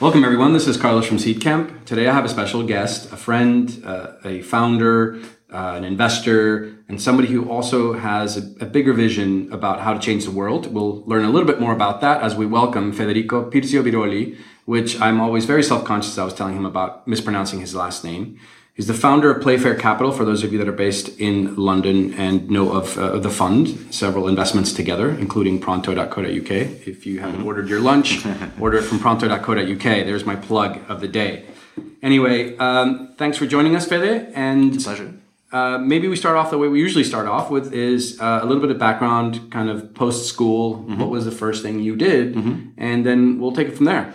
Welcome, everyone. This is Carlos from Seedcamp. Today I have a special guest, a friend, uh, a founder, uh, an investor, and somebody who also has a, a, bigger vision about how to change the world. We'll learn a little bit more about that as we welcome Federico Pirzio Biroli, which I'm always very self conscious. I was telling him about mispronouncing his last name. He's the founder of Playfair Capital, for those of you that are based in London and know of uh, the fund, several investments together, including pronto.co.uk. If you haven't mm-hmm. ordered your lunch, order it from pronto.co.uk. There's my plug of the day. Anyway, um, thanks for joining us, Fede. And pleasure. Uh, maybe we start off the way we usually start off with is uh, a little bit of background, kind of post school. Mm-hmm. What was the first thing you did? Mm-hmm. And then we'll take it from there.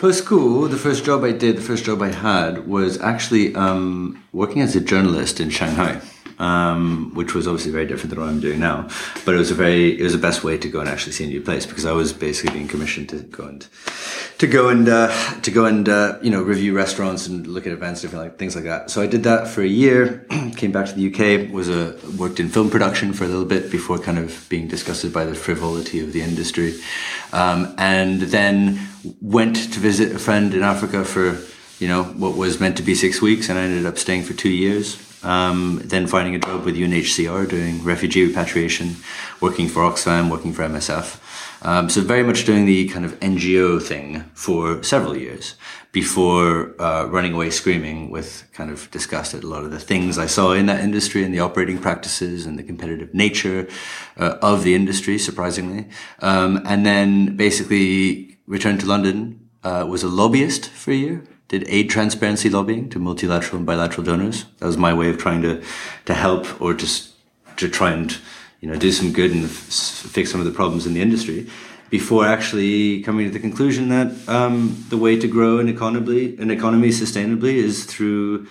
Post school, the first job I did, the first job I had was actually um, working as a journalist in Shanghai. Um, which was obviously very different than what I'm doing now. But it was a very, it was the best way to go and actually see a new place because I was basically being commissioned to go and to go and uh, to go and uh, you know review restaurants and look at events, different like things like that. So I did that for a year. came back to the UK. Was a worked in film production for a little bit before kind of being disgusted by the frivolity of the industry, um, and then went to visit a friend in Africa for you know what was meant to be six weeks, and I ended up staying for two years. Um, then finding a job with UNHCR doing refugee repatriation, working for Oxfam, working for MSF. Um, so very much doing the kind of NGO thing for several years before uh, running away screaming with kind of disgust at a lot of the things I saw in that industry and the operating practices and the competitive nature uh, of the industry, surprisingly. Um, and then basically returned to London, uh, was a lobbyist for a year, did aid transparency lobbying to multilateral and bilateral donors. That was my way of trying to, to help or just to try and you know, do some good and f- fix some of the problems in the industry before actually coming to the conclusion that um, the way to grow an economy, an economy sustainably is through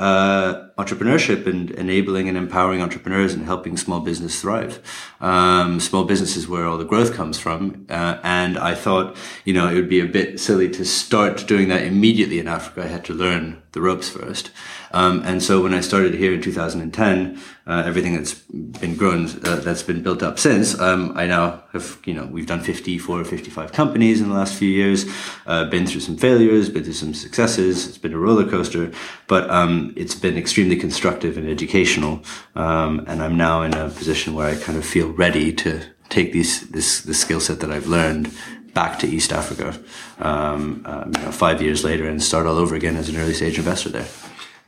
uh, entrepreneurship and enabling and empowering entrepreneurs and helping small business thrive. Um, small business is where all the growth comes from. Uh, and I thought, you know, it would be a bit silly to start doing that immediately in Africa. I had to learn the ropes first. Um, and so when I started here in 2010, uh, everything that's been grown, uh, that's been built up since, um, I now have, you know, we've done 54 or 55 companies in the last few years, uh, been through some failures, been through some successes. It's been a roller coaster, but um, it's been extremely constructive and educational. Um, and I'm now in a position where I kind of feel ready to take these, this, the skill set that I've learned back to East Africa um, um, you know, five years later and start all over again as an early stage investor there.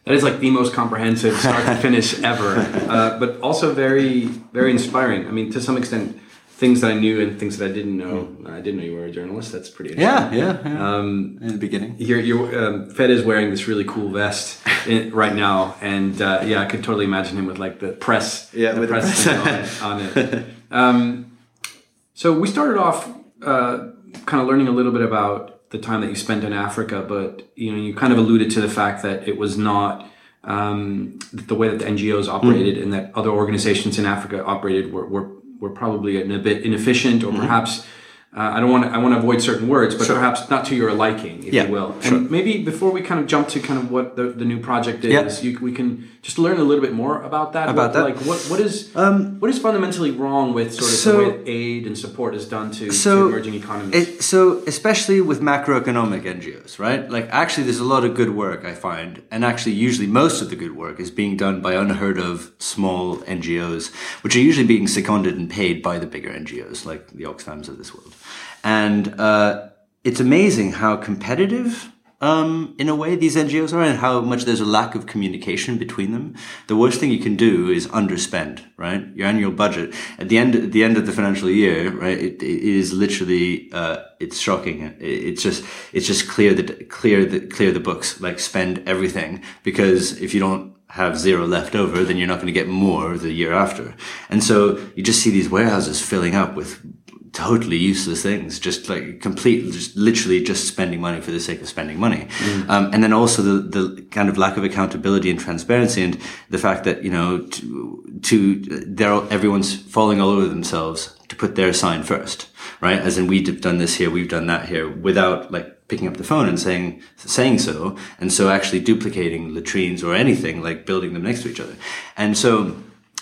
That is like the most comprehensive start to finish ever, uh, but also very, very inspiring. I mean, to some extent, things that I knew and things that I didn't know. Mm. I didn't know you were a journalist. That's pretty interesting. Yeah, yeah. yeah. Um, in the beginning, you're, you're um, Fed is wearing this really cool vest in, right now, and uh, yeah, I could totally imagine him with like the press, yeah, the with press, the press. on, it. On it. Um, so we started off uh, kind of learning a little bit about the time that you spent in Africa, but you know, you kind of alluded to the fact that it was not um, the way that the NGOs operated mm-hmm. and that other organizations in Africa operated were, were, were probably a bit inefficient or mm-hmm. perhaps uh, I don't want to, I want to avoid certain words, but sure. perhaps not to your liking, if yeah, you will. Sure. And maybe before we kind of jump to kind of what the, the new project is, you, we can just learn a little bit more about that. About what, that, like what what is um, what is fundamentally wrong with sort of so, the way aid and support is done to, so to emerging economies? It, so especially with macroeconomic NGOs, right? Like actually, there's a lot of good work I find, and actually, usually most of the good work is being done by unheard of small NGOs, which are usually being seconded and paid by the bigger NGOs, like the Oxfams of this world. And uh, it's amazing how competitive, um, in a way, these NGOs are, and how much there's a lack of communication between them. The worst thing you can do is underspend, right? Your annual budget at the end, at the end of the financial year, right? it, it is literally, uh, it's shocking. It's just, it's just clear the clear the clear the books, like spend everything, because if you don't have zero left over, then you're not going to get more the year after. And so you just see these warehouses filling up with totally useless things, just like complete, just literally just spending money for the sake of spending money. Mm. Um, and then also the, the kind of lack of accountability and transparency and the fact that, you know, to, to they're, everyone's falling all over themselves to put their sign first, right? As in we've done this here, we've done that here without like picking up the phone and saying, saying so. And so actually duplicating latrines or anything, like building them next to each other. And so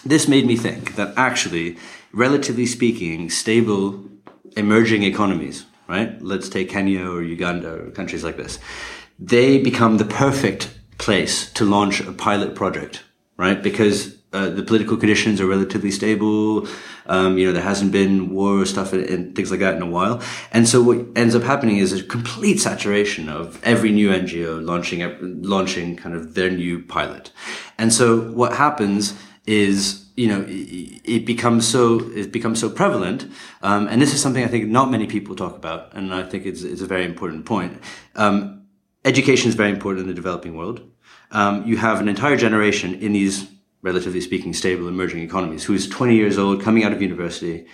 this made me think that actually relatively speaking, stable emerging economies, right? Let's take Kenya or Uganda or countries like this. They become the perfect place to launch a pilot project, right? Because uh, the political conditions are relatively stable. Um, you know, there hasn't been war or stuff and, and, things like that in a while. And so what ends up happening is a complete saturation of every new NGO launching, launching kind of their new pilot. And so what happens is, you know, it, becomes so, it becomes so prevalent. Um, and this is something I think not many people talk about. And I think it's, it's a very important point. Um, education is very important in the developing world. Um, you have an entire generation in these relatively speaking, stable emerging economies, who is 20 years old, coming out of university.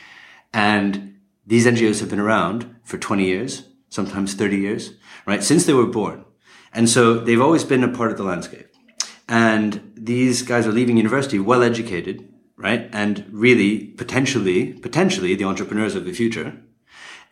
And these NGOs have been around for 20 years, sometimes 30 years, right? Since they were born. And so they've always been a part of the landscape. And these guys are leaving university well educated, right? And really potentially, potentially the entrepreneurs of the future.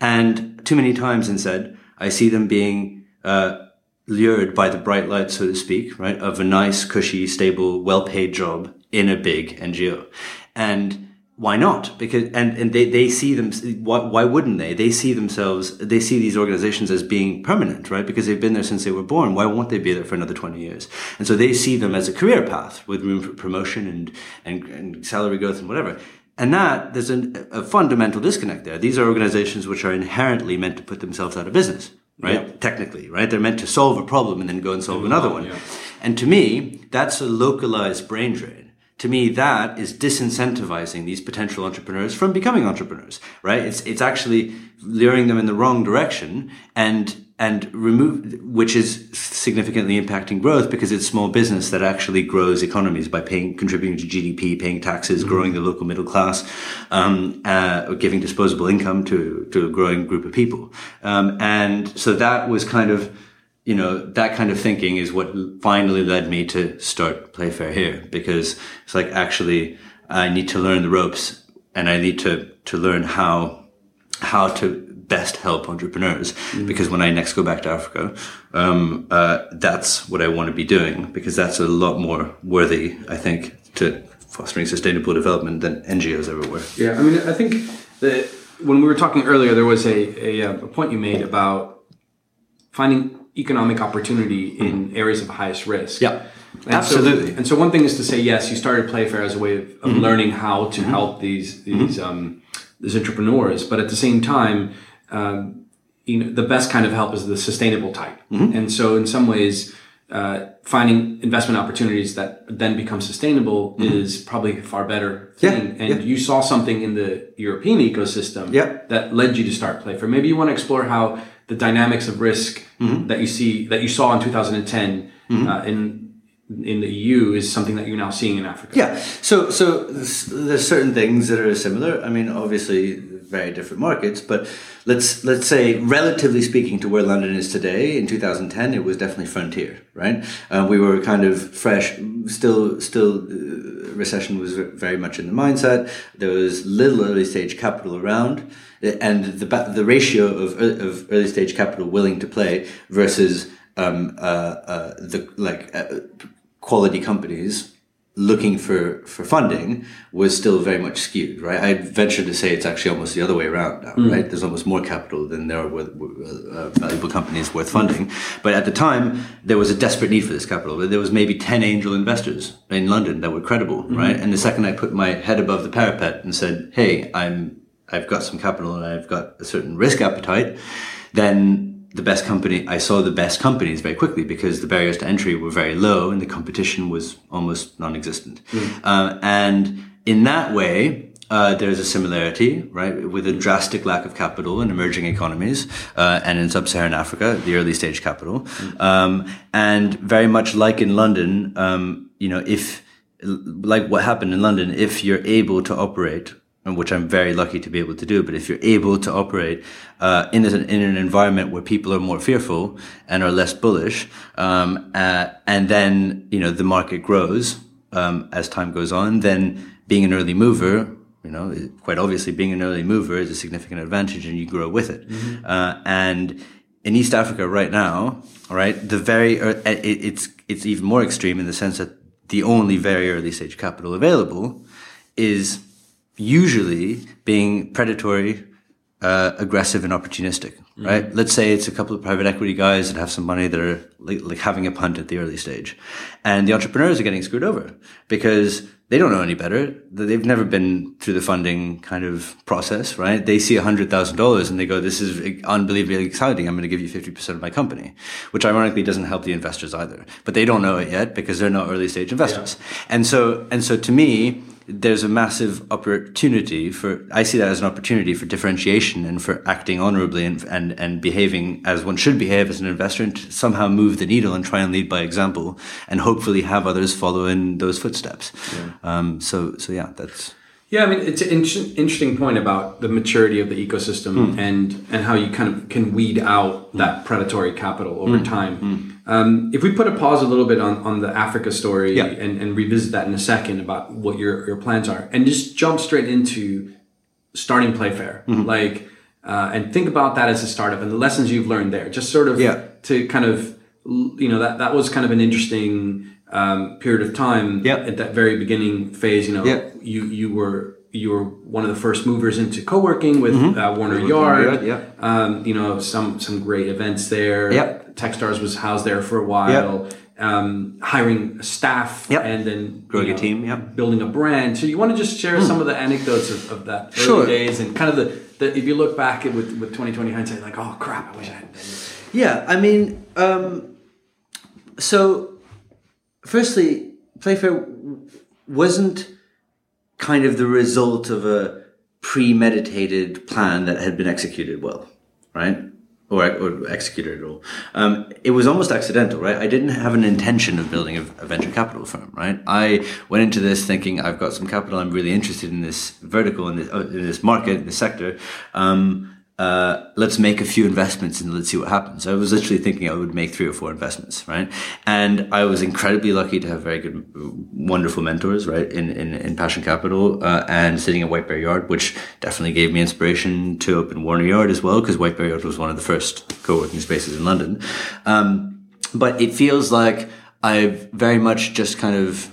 And too many times instead, I see them being, uh, lured by the bright light, so to speak, right, of a nice, cushy, stable, well-paid job in a big NGO. And why not? Because, and, and they, they see them, why, why wouldn't they? They see themselves, they see these organizations as being permanent, right? Because they've been there since they were born. Why won't they be there for another 20 years? And so they see them as a career path with room for promotion and, and, and salary growth and whatever. And that, there's an, a fundamental disconnect there. These are organizations which are inherently meant to put themselves out of business right? Yep. Technically, right? They're meant to solve a problem and then go and solve and another on, one. Yeah. And to me, that's a localized brain drain. To me, that is disincentivizing these potential entrepreneurs from becoming entrepreneurs, right? It's, it's actually luring them in the wrong direction and and remove, which is significantly impacting growth because it's small business that actually grows economies by paying, contributing to GDP, paying taxes, mm-hmm. growing the local middle class, um, uh, giving disposable income to, to a growing group of people. Um, and so that was kind of, you know, that kind of thinking is what finally led me to start Playfair here because it's like actually I need to learn the ropes and I need to, to learn how, how to best help entrepreneurs mm. because when I next go back to Africa, um, uh, that's what I want to be doing because that's a lot more worthy, I think, to fostering sustainable development than NGOs ever were. Yeah, I mean, I think that when we were talking earlier, there was a, a, a point you made about finding economic opportunity in mm. areas of highest risk. Yeah. And Absolutely. So, and so one thing is to say, yes, you started Playfair as a way of, of mm-hmm. learning how to mm-hmm. help these these mm-hmm. um, these entrepreneurs, but at the same time, um, you know, the best kind of help is the sustainable type. Mm-hmm. And so, in some ways, uh, finding investment opportunities that then become sustainable mm-hmm. is probably a far better thing. Yeah, and yeah. you saw something in the European ecosystem yeah. that led you to start Playfair. Maybe you want to explore how the dynamics of risk mm-hmm. that you see that you saw in 2010 mm-hmm. uh, in in the EU is something that you're now seeing in Africa. Yeah. So so there's certain things that are similar. I mean, obviously very different markets, but let's let's say relatively speaking to where London is today in 2010, it was definitely frontier, right? Uh, we were kind of fresh, still still uh, recession was very much in the mindset. There was little early stage capital around, and the the ratio of of early stage capital willing to play versus um, uh, uh, the like uh, quality companies looking for for funding was still very much skewed right? I venture to say it's actually almost the other way around now mm. right? There's almost more capital than there are with, uh, valuable companies worth funding. But at the time there was a desperate need for this capital. There was maybe 10 angel investors in london that were credible mm. right? And the second i put my head above the parapet and said hey i'm i've got some capital and i've got a certain risk appetite then the best company, I saw the best companies very quickly because the barriers to entry were very low and the competition was almost non-existent. Mm. Uh, and in that way, uh, there's a similarity, right, with a drastic lack of capital in emerging economies uh, and in sub-Saharan Africa, the early stage capital, mm. um, and very much like in London, um, you know, if like what happened in London, if you're able to operate which I'm very lucky to be able to do. But if you're able to operate uh, in, an, in an environment where people are more fearful and are less bullish, um, uh, and then you know the market grows um, as time goes on, then being an early mover, you know, quite obviously being an early mover is a significant advantage, and you grow with it. Mm-hmm. Uh, and in East Africa right now, right, the very uh, it, it's it's even more extreme in the sense that the only very early stage capital available is usually being predatory uh, aggressive and opportunistic, right? Let's say it's a couple of private equity guys that have some money that are like, like having a punt at the early stage, and the entrepreneurs are getting screwed over because they don't know any better. They've never been through the funding kind of process, right? They see $100,000 and they go, this is unbelievably exciting. I'm going to give you 50% of my company, which ironically doesn't help the investors either. But they don't know it yet because they're not early stage investors. Yeah. And so, and so to me, there's a massive opportunity for I see that as an opportunity for differentiation and for acting honorably and and, and behaving as one should behave as an investor and to somehow move the needle and try and lead by example and hopefully have others follow in those footsteps. Yeah. Um, so so yeah, that's yeah, I mean it's an interesting point about the maturity of the ecosystem mm. and and how you kind of can weed out that predatory capital over mm. time. Um, if we put a pause a little bit on, on the Africa story yeah. and, and revisit that in a second about what your, your plans are and just jump straight into starting Playfair, mm-hmm. like, uh, and think about that as a startup and the lessons you've learned there, just sort of yeah. to kind of, you know, that, that was kind of an interesting um, period of time yep. at that very beginning phase. You know, yep. you, you were, you were one of the first movers into co-working with mm-hmm. uh, Warner Yard. Yard yeah. Um, you know, some some great events there. Yep. Techstars was housed there for a while. Yep. Um, hiring staff yep. and then growing know, a team, yep. building a brand. So you want to just share mm. some of the anecdotes of, of that early sure. days and kind of the, the, if you look back with with 2020 hindsight, like oh crap, I wish I had. Been. Yeah, I mean, um, so firstly, Playfair wasn't kind of the result of a premeditated plan that had been executed well, right? Or, or executed at all. Um, it was almost accidental, right? I didn't have an intention of building a, a, venture capital firm, right? I went into this thinking I've got some capital. I'm really interested in this vertical in this, uh, in this market, in this sector. Um, uh, let's make a few investments and let's see what happens. I was literally thinking I would make three or four investments, right? And I was incredibly lucky to have very good, wonderful mentors, right? In, in, in Passion Capital, uh, and sitting at White Bear Yard, which definitely gave me inspiration to open Warner Yard as well, because White Bear Yard was one of the first co-working spaces in London. Um, but it feels like I've very much just kind of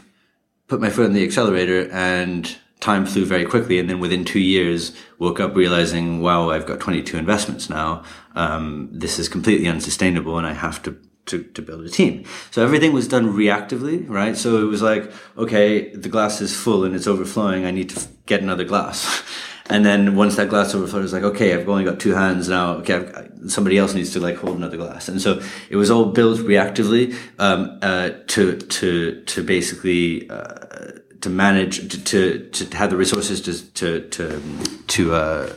put my foot on the accelerator and time flew very quickly. And then within two years, woke up realizing, wow, I've got 22 investments now. Um, this is completely unsustainable and I have to, to, to build a team. So everything was done reactively, right? So it was like, okay, the glass is full and it's overflowing. I need to get another glass. And then once that glass overflowed, it's like, okay, I've only got two hands now. Okay, I've, somebody else needs to like hold another glass. And so it was all built reactively um, uh, to to to basically uh, to manage to, to, have the resources to to to, to uh,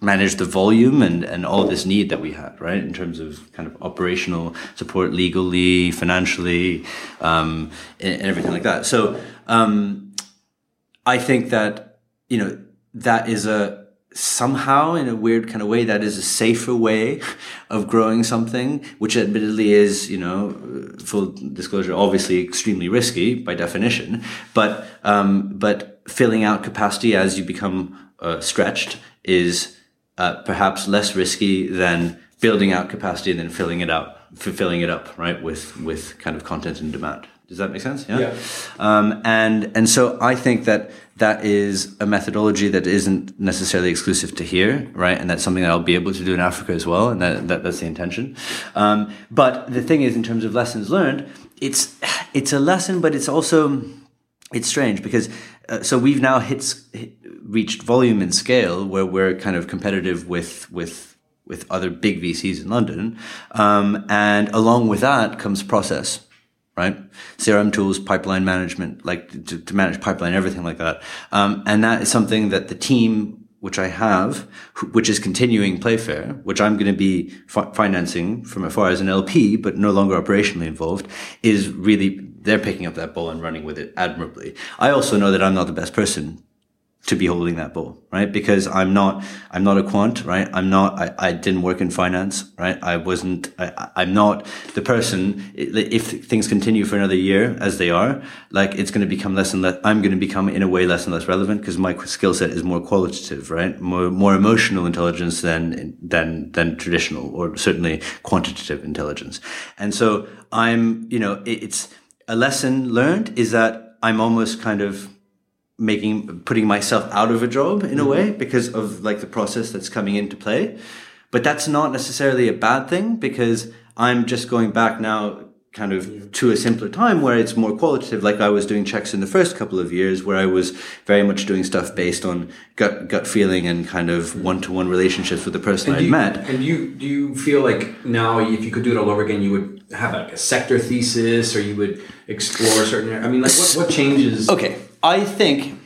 manage the volume and and all this need that we had right? In terms of kind of operational support legally financially um, and, and, everything like that. So um, i think that you know that is a somehow in a weird kind of way that is a safer way of growing something which admittedly is you know full disclosure obviously extremely risky by definition. But um, but filling out capacity as you become uh, stretched is uh, perhaps less risky than building out capacity and then filling it out filling it up right with with kind of content and demand does that make sense? Yeah. yeah. Um, and and so I think that that is a methodology that isn't necessarily exclusive to here, right? And that's something that I'll be able to do in Africa as well, and that, that that's the intention. Um, but the thing is, in terms of lessons learned, it's it's a lesson, but it's also it's strange because uh, so we've now hit, hit reached volume and scale where we're kind of competitive with with with other big VCs in London, um, and along with that comes process right? CRM tools, pipeline management, like to, to manage pipeline, everything like that. Um, and that is something that the team, which I have, which is continuing Playfair, which I'm going to be fi- financing from afar as an LP, but no longer operationally involved, is really, they're picking up that ball and running with it admirably. I also know that I'm not the best person to be holding that ball, right? Because I'm not, I'm not a quant, right? I'm not, I, I didn't work in finance, right? I wasn't, I, I'm not the person, if things continue for another year as they are, like it's going to become less and less, I'm going to become in a way less and less relevant because my skill set is more qualitative, right? More, more emotional intelligence than, than, than traditional or certainly quantitative intelligence. And so I'm, you know, it's a lesson learned is that I'm almost kind of, making putting myself out of a job in a mm-hmm. way because of like the process that's coming into play. But that's not necessarily a bad thing because I'm just going back now kind of to a simpler time where it's more qualitative. Like i was doing checks in the first couple of years where i was very much doing stuff based on gut gut feeling and kind of mm-hmm. one-to-one relationships with the person i met. and do you do you feel like now if you could do it all over again you would have like a sector thesis or you would explore certain i mean like what, what changes okay i think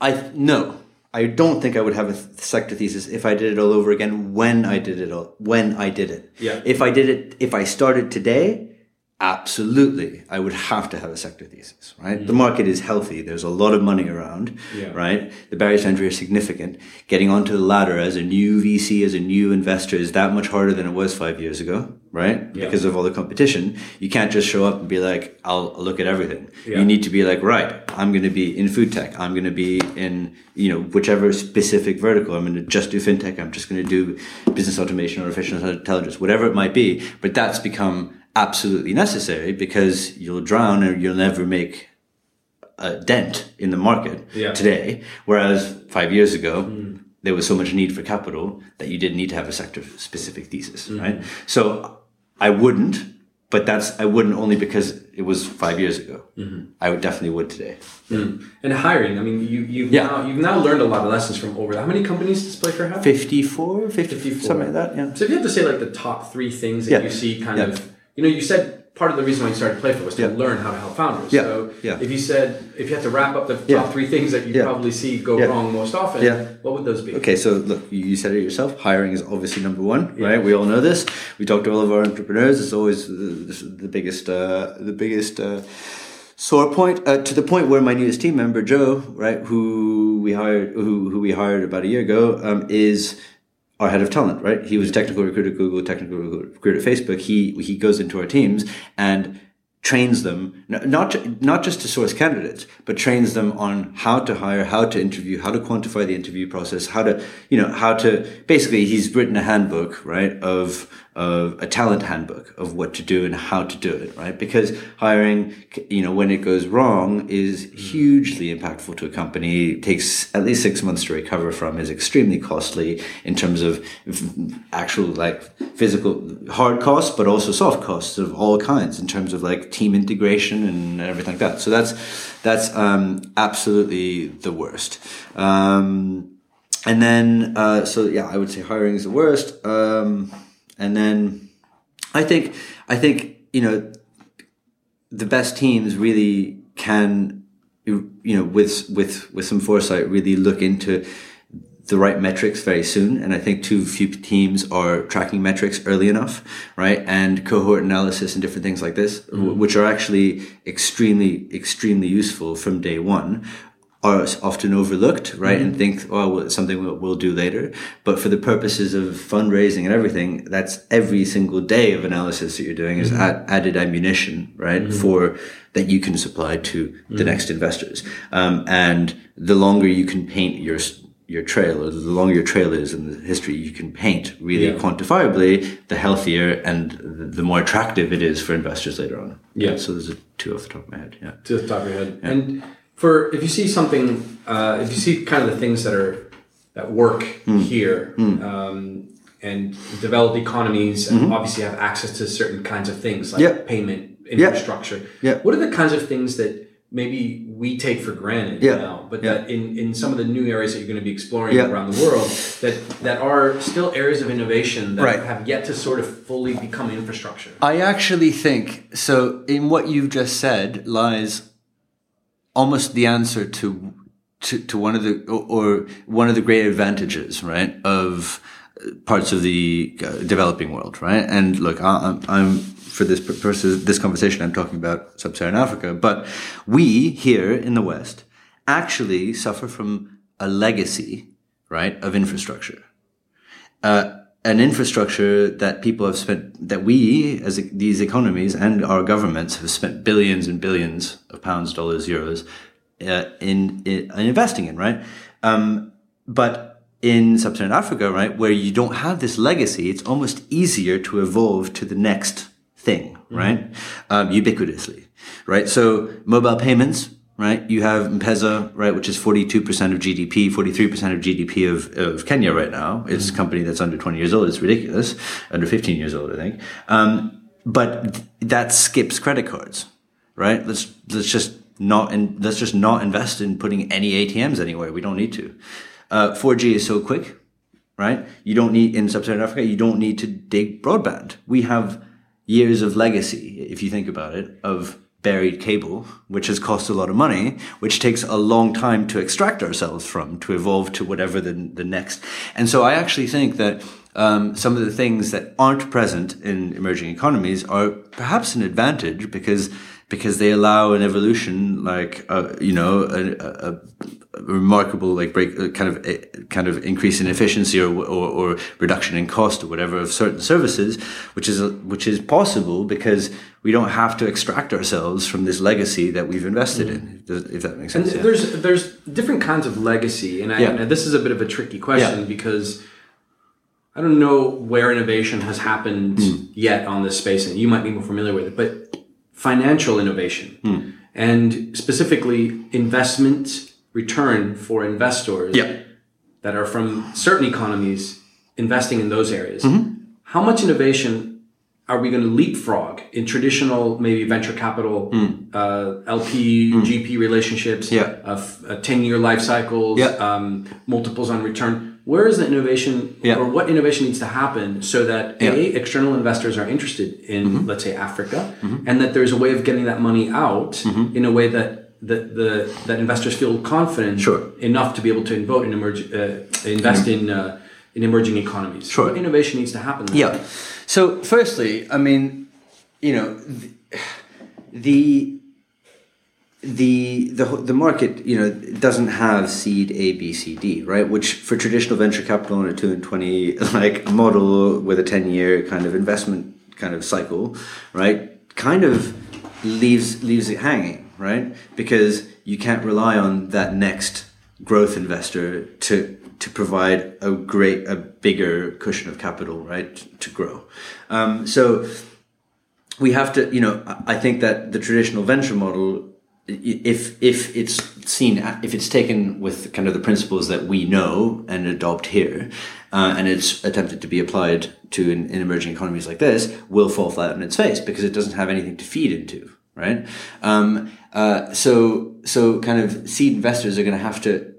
i no I don't think I would have a sector thesis if I did it all over again when I did it all when I did it. Yeah. If I did it if I started today, absolutely. I would have to have a sector thesis right? Mm-hmm. the market is healthy. There's a lot of money around yeah. right? The barriers to entry are significant. Getting onto the ladder as a new vc as a new investor is that much harder than it was five years ago right? Yeah. because of all the competition. You can't just show up and be like i'll, I'll look at everything. Yeah. you need to be like right i'm going to be in food tech. I'm going to be in you know whichever specific vertical. I'm going to just do fintech. I'm just going to do business automation or artificial intelligence whatever it might be. But that's become absolutely necessary because you'll drown or you'll never make a dent in the market yeah. today. Whereas five years ago, mm. there was so much need for capital that you didn't need to have a sector specific thesis, mm. right? So I wouldn't, but that's, I wouldn't only because it was five years ago. Mm-hmm. I would definitely would today. Mm. And hiring, I mean, you, you've, yeah. now, you've now learned a lot of lessons from over, how many companies does Playfair have? 54, 54, something like that, yeah. So if you had to say like the top three things that yeah. you see kind of you know, you said part of the reason why you started Playfair was to yeah. learn how to help founders. Yeah. So yeah. if you said if you had to wrap up the top three things that you probably see go wrong most often, yeah, what would those be? Okay, so look, you said it yourself. Hiring is obviously number one, right? We all know this. We talk to all of our entrepreneurs. It's always the, the biggest, uh, the biggest. Uh, sore point uh, to the point where my newest team member Joe, right, who we hired, who who we hired about a year ago, um, is our head of talent, right? He was a technical recruiter at Google, technical recruiter at Facebook. He he goes into our teams and trains them not not just to source candidates, but trains them on how to hire, how to interview, how to quantify the interview process, how to you know how to basically he's written a handbook, right, of of a talent handbook of what to do and how to do it, right? Because hiring, you know, when it goes wrong is hugely impactful to a company. It takes at least six months to recover from, is extremely costly in terms of actual like physical hard costs, but also soft costs of all kinds in terms of like team integration and everything like that. So that's, that's, um, absolutely the worst. Um, and then, uh, so yeah, I would say hiring is the worst. Um, and then I think I think you know the best teams really can you know with with with some foresight really look into the right metrics very soon. And I think too few teams are tracking metrics early enough, right? And cohort analysis and different things like this, mm-hmm. which are actually extremely, extremely useful from day one are often overlooked, right? Mm-hmm. And think, oh, well, it's something we'll, we'll, do later. But for the purposes of fundraising and everything, that's every single day of analysis that you're doing is mm-hmm. ad- added ammunition, right? Mm-hmm. For that you can supply to the mm-hmm. next investors. Um, and the longer you can paint your your trail, or the longer your trail is in the history you can paint really yeah. quantifiably, the healthier and the more attractive it is for investors later on. Yeah. So there's a two off the top of my head. Yeah. Two off the top of your head. Yeah. And for if you see something, uh, if you see kind of the things that are that work mm. here, mm. Um, and developed economies mm-hmm. obviously have access to certain kinds of things like yep. payment infrastructure. Yeah. What are the kinds of things that maybe we take for granted yeah. now, but yeah. that in, in some of the new areas that you're going to be exploring yeah. around the world, that that are still areas of innovation that right. have yet to sort of fully become infrastructure. I actually think so. In what you've just said lies almost the answer to to, to one of the or one of the great advantages, right, of parts of the uh, developing world, right? And look, I, I'm for this purpose, this conversation, I'm talking about sub-Saharan Africa, but we here in the West actually suffer from a legacy, right, of infrastructure. Uh, an infrastructure that people have spent, that we, as these economies and our governments have spent billions and billions of pounds, dollars, euros, uh, in, in, in, investing in, right? Um, but in sub-Saharan Africa, right, where you don't have this legacy, it's almost easier to evolve to the next thing, mm-hmm. right? Um, ubiquitously, right? So mobile payments, right? You have M-Pesa, right, which is 42% of GDP, 43% of GDP of, of Kenya right now. It's a company that's under 20 years old. It's ridiculous. Under 15 years old, I think. Um, but th- that skips credit cards, right? Let's, let's just not, in, let's just not invest in putting any ATMs anywhere. We don't need to. Uh, 4G is so quick, right? You don't need, in sub-Saharan Africa, you don't need to dig broadband. We have years of legacy, if you think about it, of buried cable, which has cost a lot of money, which takes a long time to extract ourselves from, to evolve to whatever the, the next. And so I actually think that um, some of the things that aren't present in emerging economies are perhaps an advantage because because they allow an evolution like uh, you know a, a, a, remarkable like break uh, kind of a, kind of increase in efficiency or, or, or reduction in cost or whatever of certain services which is which is possible because we don't have to extract ourselves from this legacy that we've invested in if that makes sense and yeah. there's there's different kinds of legacy and, I, yeah. and this is a bit of a tricky question yeah. because I don't know where innovation has happened mm. yet on this space, and you might be more familiar with it, but financial innovation mm. and specifically investment return for investors yeah. that are from certain economies investing in those areas. Mm-hmm. How much innovation are we going to leapfrog in traditional, maybe venture capital, mm. uh, LP, mm. GP relationships, yeah. uh, 10 year life cycles, yeah. um, multiples on return? Where is the innovation yeah. or what innovation needs to happen so that yeah. a external investors are interested in mm-hmm. let's say africa mm-hmm. and that there's a way of getting that money out mm-hmm. in a way that the, the that investors feel confident sure. enough to be able to invoke and emerge, uh, invest mm-hmm. in uh, in emerging economies. Sure. What innovation needs to happen? There? Yeah. So, firstly, I mean, you know, the, the the the the market you know doesn't have seed A B C D right? Which for traditional venture capital in a two and twenty like model with a ten year kind of investment kind of cycle right kind of leaves leaves it hanging right? Because you can't rely on that next growth investor to to provide a great a bigger cushion of capital right to grow. Um, so we have to you know I think that the traditional venture model if if it's seen if it's taken with kind of the principles that we know and adopt here uh, and it's attempted to be applied to in, in, emerging economies like this will fall flat on its face because it doesn't have anything to feed into right? Um, uh, so so kind of seed investors are going to have to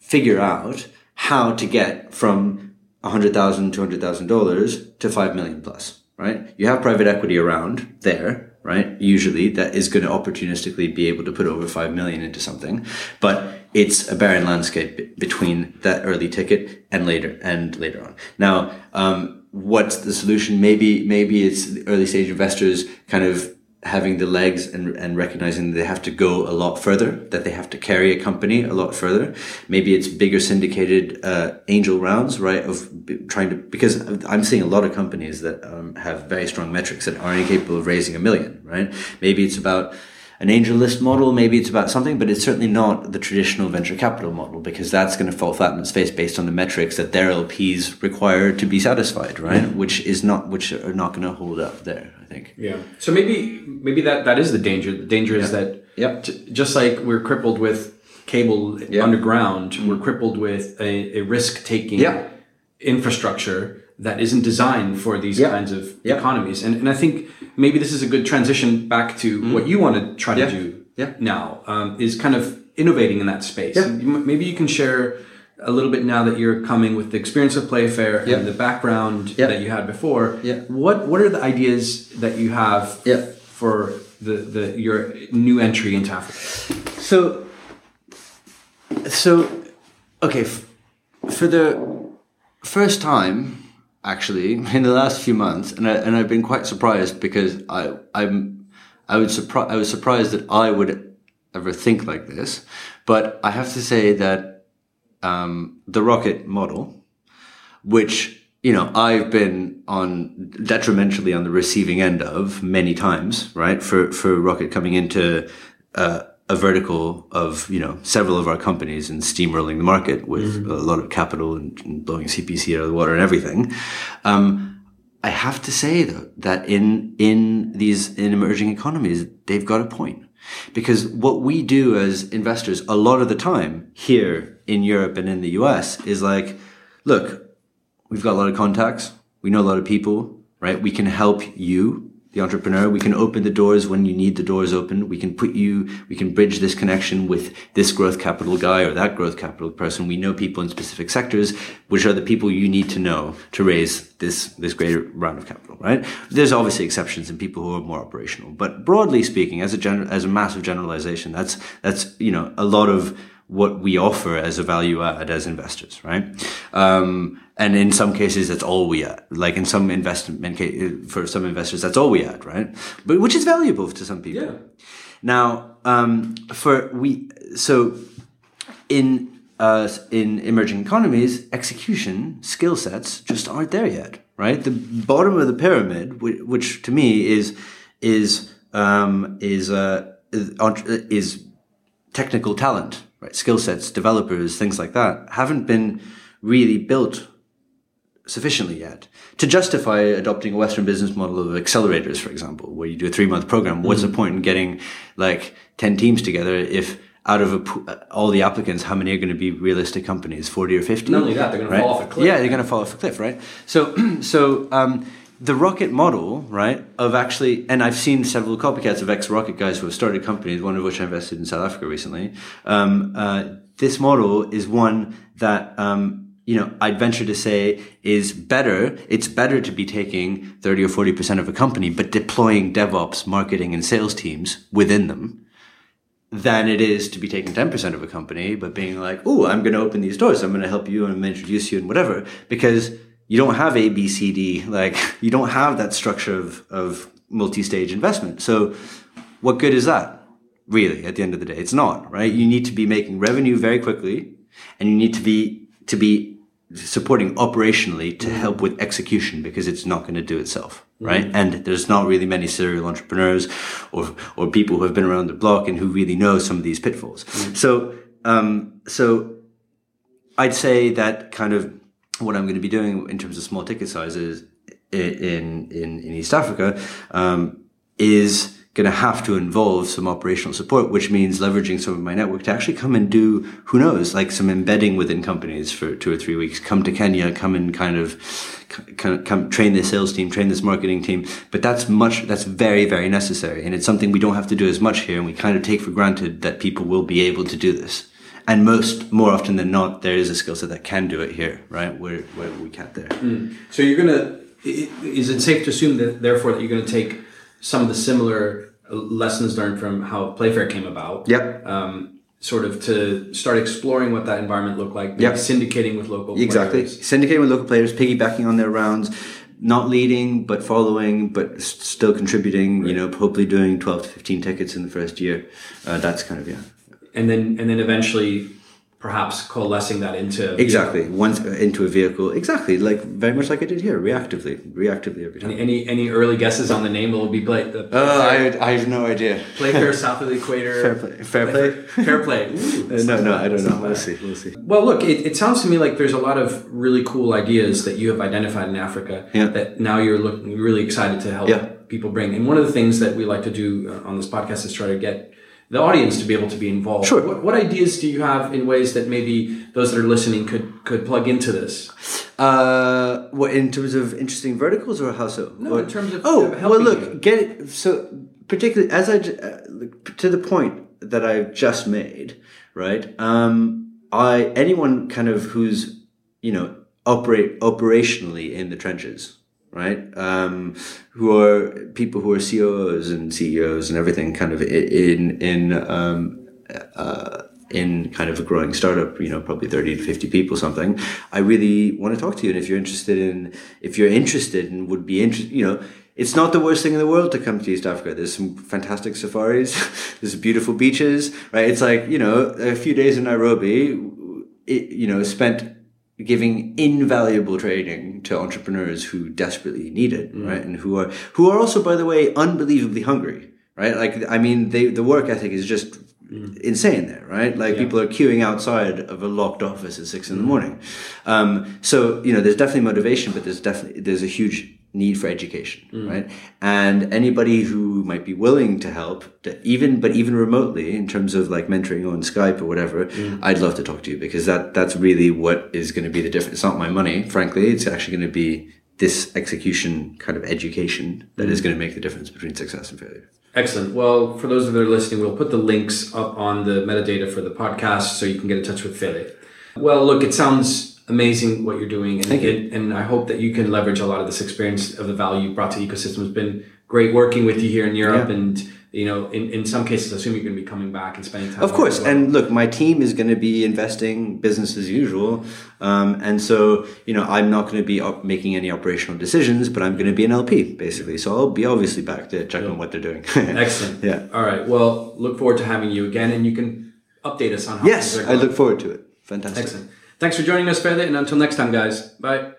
figure out how to get from $100000 $200000 to 5 million plus right? You have private equity around there right? Usually that is going to opportunistically be able to put over 5 million into something, but it's a barren landscape between that early ticket and later and later on. Now, um, what's the solution? Maybe, maybe it's early stage investors kind of having the legs and, and recognizing they have to go a lot further, that they have to carry a company a lot further. Maybe it's bigger syndicated uh, angel rounds, right? Of trying to because I'm seeing a lot of companies that um, have very strong metrics that aren't capable of raising a million, right? Maybe it's about an AngelList model, maybe it's about something, but it's certainly not the traditional venture capital model because that's going to fall flat on its face based on the metrics that their LPs require to be satisfied, right? Mm-hmm. Which is not, which are not going to hold up there, I think. Yeah. So maybe, maybe that, that is the danger. The danger is that, yep. T- just like we're crippled with cable yep. underground, mm-hmm. we're crippled with a, a risk taking yep. infrastructure that isn't designed for these kinds of economies. And, and I think maybe this is a good transition back to mm. what you want to try to do yeah. now um, is kind of innovating in that space. Yeah. maybe you can share a little bit now that you're coming with the experience of Playfair yeah. and the background yeah. that you had before. Yeah. What what are the ideas that you have yeah. for the, the your new entry into Africa? So so okay, for the first time actually in the last few months, and I, and I've been quite surprised because I I'm I would surprise I was surprised that I would ever think like this, but I have to say that um, the rocket model, which you know I've been on detrimentally on the receiving end of many times, right? For for rocket coming into uh, a vertical of you know several of our companies and steamrolling the market with mm-hmm. a lot of capital and, and, blowing CPC out of the water and everything. Um, I have to say though that in in these in emerging economies, they've got a point. Because what we do as investors a lot of the time here in Europe and in the US is like, look, we've got a lot of contacts, we know a lot of people, right? We can help you the entrepreneur. We can open the doors when you need the doors open. We can put you, we can bridge this connection with this growth capital guy or that growth capital person. We know people in specific sectors, which are the people you need to know to raise this, this greater round of capital, right? There's obviously exceptions and people who are more operational, but broadly speaking, as a general, as a massive generalization, that's, that's, you know, a lot of, what we offer as a value add as investors, right? Um, and in some cases, that's all we add. Like in some investment, case, for some investors, that's all we add, right? But which is valuable to some people. Yeah. Now, um, for we, so in uh, in emerging economies, execution skill sets just aren't there yet, right? The bottom of the pyramid, which, which to me is is um, is uh, is technical talent, right? Skill sets, developers, things like that haven't been really built sufficiently yet to justify adopting a Western business model of accelerators, for example, where you do a three month program. What's mm-hmm. the point in getting like 10 teams together if out of a, all the applicants, how many are going to be realistic companies? 40 or 50? Not only that, they're going right? to fall off a cliff. Yeah, they're going to fall off a cliff, right? So, so, um, the rocket model, right, of actually, and I've seen several copycats of ex rocket guys who have started companies, one of which I invested in South Africa recently. Um, uh, this model is one that, um, you know, I'd venture to say is better. It's better to be taking 30 or 40% of a company, but deploying DevOps, marketing, and sales teams within them than it is to be taking 10% of a company, but being like, oh, I'm going to open these doors. I'm going to help you and I'm going to introduce you and whatever. Because you don't have A, B, C, D. Like you don't have that structure of, of multi-stage investment. So what good is that? Really, at the end of the day, it's not, right? You need to be making revenue very quickly and you need to be, to be supporting operationally to help with execution because it's not going to do itself, right? Mm-hmm. And there's not really many serial entrepreneurs or, or people who have been around the block and who really know some of these pitfalls. Mm-hmm. So, um, so I'd say that kind of what I'm going to be doing in terms of small ticket sizes in in, in East Africa um, is going to have to involve some operational support, which means leveraging some of my network to actually come and do, who knows, like some embedding within companies for two or three weeks. Come to Kenya, come and kind of, come, come train this sales team, train this marketing team. But that's much, that's very, very necessary. And it's something we don't have to do as much here. And we kind of take for granted that people will be able to do this and most more often than not there is a skill set that can do it here right where, where we can't there mm. so you're gonna is it safe to assume that therefore that you're gonna take some of the similar lessons learned from how playfair came about yep um, sort of to start exploring what that environment looked like yep. syndicating with local players. exactly players. syndicating with local players piggybacking on their rounds not leading but following but still contributing right. you know hopefully doing 12 to 15 tickets in the first year uh, that's kind of yeah and then and then eventually perhaps coalescing that into exactly. Once into a vehicle. Exactly. Like very much like I did here reactively reactively every time. Any any, any early guesses on the name will be play the oh I, I have no idea. Playfair south of the equator. Fair play fair play? Fair play. Ooh, uh, no no I don't know. We'll see we'll see. Well look it, it sounds to me like there's a lot of really cool ideas that you have identified in Africa yeah. that now you're looking really excited to help yeah. people bring. And one of the things that we like to do uh, on this podcast is try to get the audience to be able to be involved. Sure. What, what, ideas do you have in ways that maybe those that are listening could could plug into this? Uh, what in terms of interesting verticals or how so? No, in terms of oh well, look, you. get it. So particularly as I uh, to the point that I've just made, right? Um, I anyone kind of who's you know operate operationally in the trenches right? Um, who are people who are COOs and CEOs and everything, kind of in in um, uh, in kind of a growing startup, you know, probably thirty to fifty people, something. I really want to talk to you, and if you're interested in, if you're interested and would be interested, you know. It's not the worst thing in the world to come to East Africa. There's some fantastic safaris. There's beautiful beaches, right? It's like, you know, a few days in Nairobi, it, you know, spent giving invaluable training to entrepreneurs who desperately need it, mm. right? And who are who are also, by the way, unbelievably hungry, right? Like, I mean, they, the work ethic is just mm. insane there, right? Like, yeah. people are queuing outside of a locked office at six in the mm. morning. Um, so, you know, there's definitely motivation, but there's definitely there's a huge need for education, mm. right? And anybody who might be willing to help, to even but even remotely, in terms of like mentoring on Skype or whatever, mm. I'd love to talk to you because that that's really what is going to be the difference. It's not my money, frankly. It's actually going to be this execution kind of education that is mm. going to make the difference between success and failure. Excellent. Well, for those of that are listening, we'll put the links up on the metadata for the podcast so you can get in touch with Philip. Well, look, it sounds amazing what you're doing, and, Thank you. and I hope that you can leverage a lot of this experience of the value you brought to ecosystem. It's been great working with you here in Europe, Yeah. and you know, in, in some cases, I assume you're going to be coming back and spending time. Of course, and look, my team is going to be investing business as usual, um, and so you know I'm not going to be op- making any operational decisions, but I'm going to be an LP basically. So I'll be obviously back to check on what they're doing. excellent. Yeah. All right. Well, look forward to having you again, and you can update us on how yes, I look forward to it. Fantastic. Excellent. Thanks for joining us, Philip, and until next time, guys. Bye.